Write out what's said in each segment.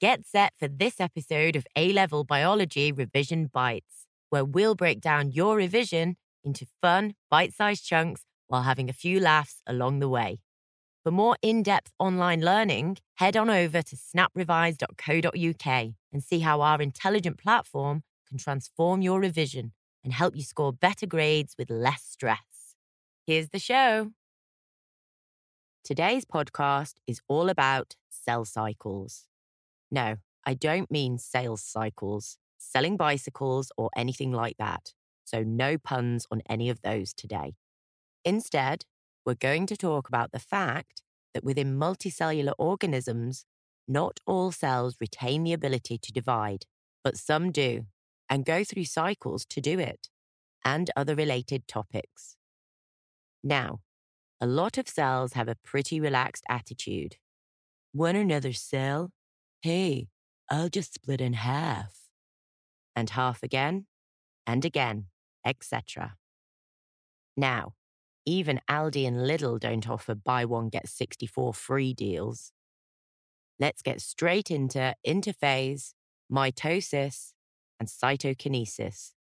Get set for this episode of A Level Biology Revision Bites, where we'll break down your revision into fun, bite sized chunks while having a few laughs along the way. For more in depth online learning, head on over to snaprevise.co.uk and see how our intelligent platform can transform your revision and help you score better grades with less stress. Here's the show. Today's podcast is all about cell cycles. No, I don't mean sales cycles, selling bicycles, or anything like that. So, no puns on any of those today. Instead, we're going to talk about the fact that within multicellular organisms, not all cells retain the ability to divide, but some do, and go through cycles to do it, and other related topics. Now, a lot of cells have a pretty relaxed attitude. One another cell? Hey, I'll just split in half. And half again, and again, etc. Now, even Aldi and Lidl don't offer buy one, get 64 free deals. Let's get straight into interphase, mitosis, and cytokinesis.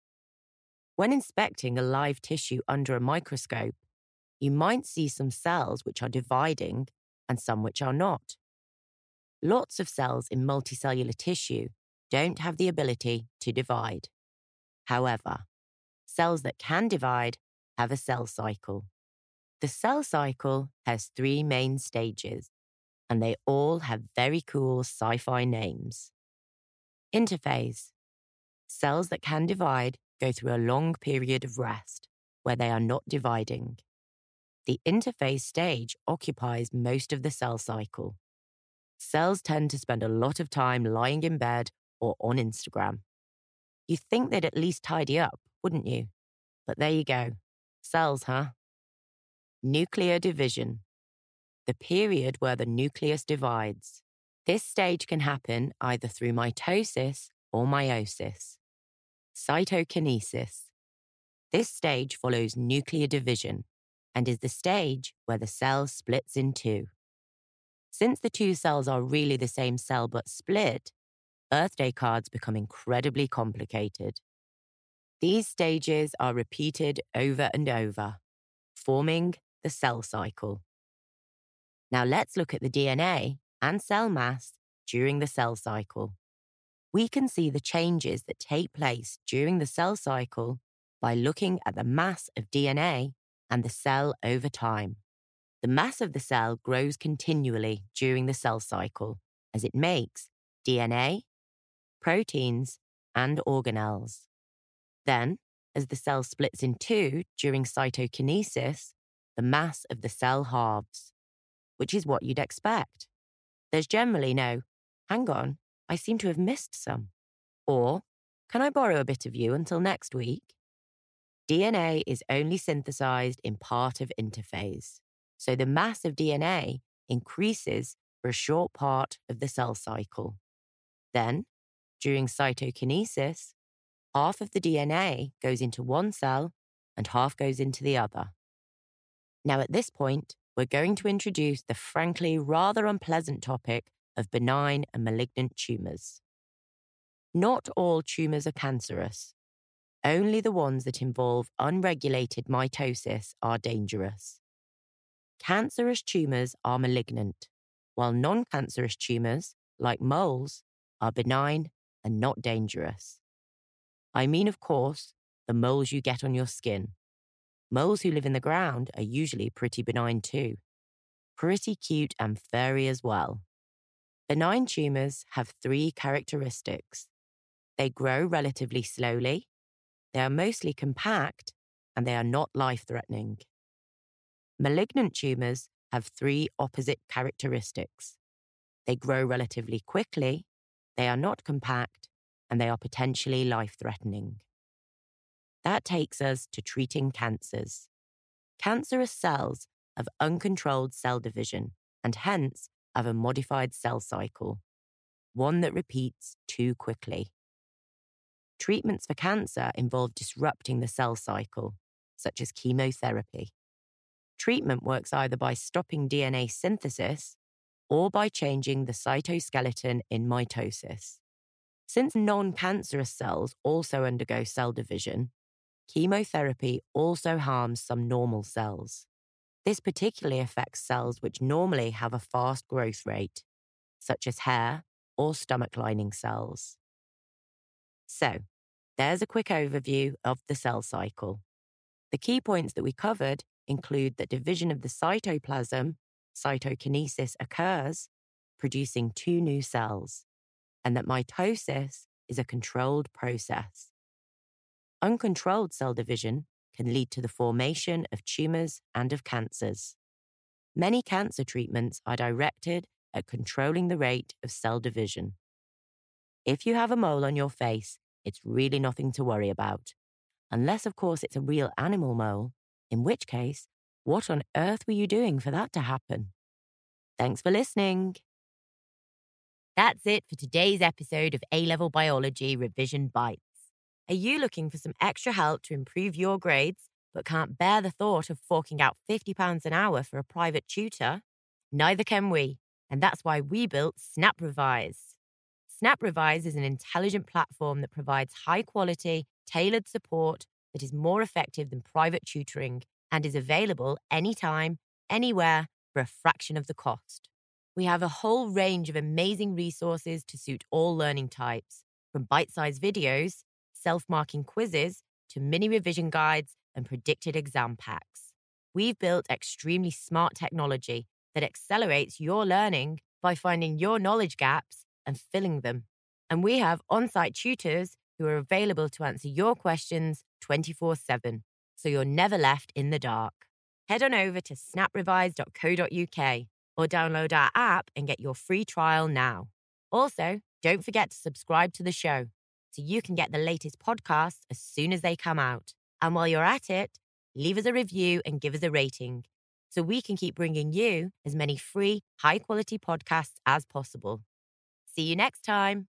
When inspecting a live tissue under a microscope, you might see some cells which are dividing and some which are not. Lots of cells in multicellular tissue don't have the ability to divide. However, cells that can divide have a cell cycle. The cell cycle has three main stages, and they all have very cool sci fi names. Interphase cells that can divide go through a long period of rest where they are not dividing. The interphase stage occupies most of the cell cycle. Cells tend to spend a lot of time lying in bed or on Instagram. You'd think they'd at least tidy up, wouldn't you? But there you go. Cells, huh? Nuclear division. The period where the nucleus divides. This stage can happen either through mitosis or meiosis. Cytokinesis. This stage follows nuclear division and is the stage where the cell splits in two. Since the two cells are really the same cell but split, birthday cards become incredibly complicated. These stages are repeated over and over, forming the cell cycle. Now let's look at the DNA and cell mass during the cell cycle. We can see the changes that take place during the cell cycle by looking at the mass of DNA and the cell over time. The mass of the cell grows continually during the cell cycle as it makes DNA, proteins, and organelles. Then, as the cell splits in two during cytokinesis, the mass of the cell halves, which is what you'd expect. There's generally no, hang on, I seem to have missed some. Or, can I borrow a bit of you until next week? DNA is only synthesized in part of interphase, so the mass of DNA increases for a short part of the cell cycle. Then, during cytokinesis, half of the DNA goes into one cell and half goes into the other. Now, at this point, we're going to introduce the frankly rather unpleasant topic of benign and malignant tumours. Not all tumours are cancerous. Only the ones that involve unregulated mitosis are dangerous. Cancerous tumours are malignant, while non cancerous tumours, like moles, are benign and not dangerous. I mean, of course, the moles you get on your skin. Moles who live in the ground are usually pretty benign too. Pretty cute and furry as well. Benign tumours have three characteristics. They grow relatively slowly, they are mostly compact, and they are not life threatening. Malignant tumours have three opposite characteristics. They grow relatively quickly, they are not compact, and they are potentially life threatening. That takes us to treating cancers. Cancerous cells have uncontrolled cell division and hence have a modified cell cycle, one that repeats too quickly. Treatments for cancer involve disrupting the cell cycle, such as chemotherapy. Treatment works either by stopping DNA synthesis or by changing the cytoskeleton in mitosis. Since non cancerous cells also undergo cell division, chemotherapy also harms some normal cells. This particularly affects cells which normally have a fast growth rate, such as hair or stomach lining cells. So, there's a quick overview of the cell cycle. The key points that we covered include that division of the cytoplasm, cytokinesis, occurs, producing two new cells, and that mitosis is a controlled process. Uncontrolled cell division can lead to the formation of tumours and of cancers. Many cancer treatments are directed at controlling the rate of cell division. If you have a mole on your face, it's really nothing to worry about. Unless, of course, it's a real animal mole, in which case, what on earth were you doing for that to happen? Thanks for listening. That's it for today's episode of A Level Biology Revision Bites. Are you looking for some extra help to improve your grades, but can't bear the thought of forking out £50 an hour for a private tutor? Neither can we, and that's why we built Snap Revise. Snap Revise is an intelligent platform that provides high quality, tailored support that is more effective than private tutoring and is available anytime, anywhere, for a fraction of the cost. We have a whole range of amazing resources to suit all learning types, from bite sized videos self marking quizzes to mini revision guides and predicted exam packs. We've built extremely smart technology that accelerates your learning by finding your knowledge gaps and filling them. And we have on site tutors who are available to answer your questions 24 7, so you're never left in the dark. Head on over to snaprevise.co.uk or download our app and get your free trial now. Also, don't forget to subscribe to the show so you can get the latest podcasts as soon as they come out. And while you're at it, leave us a review and give us a rating so we can keep bringing you as many free, high quality podcasts as possible. See you next time.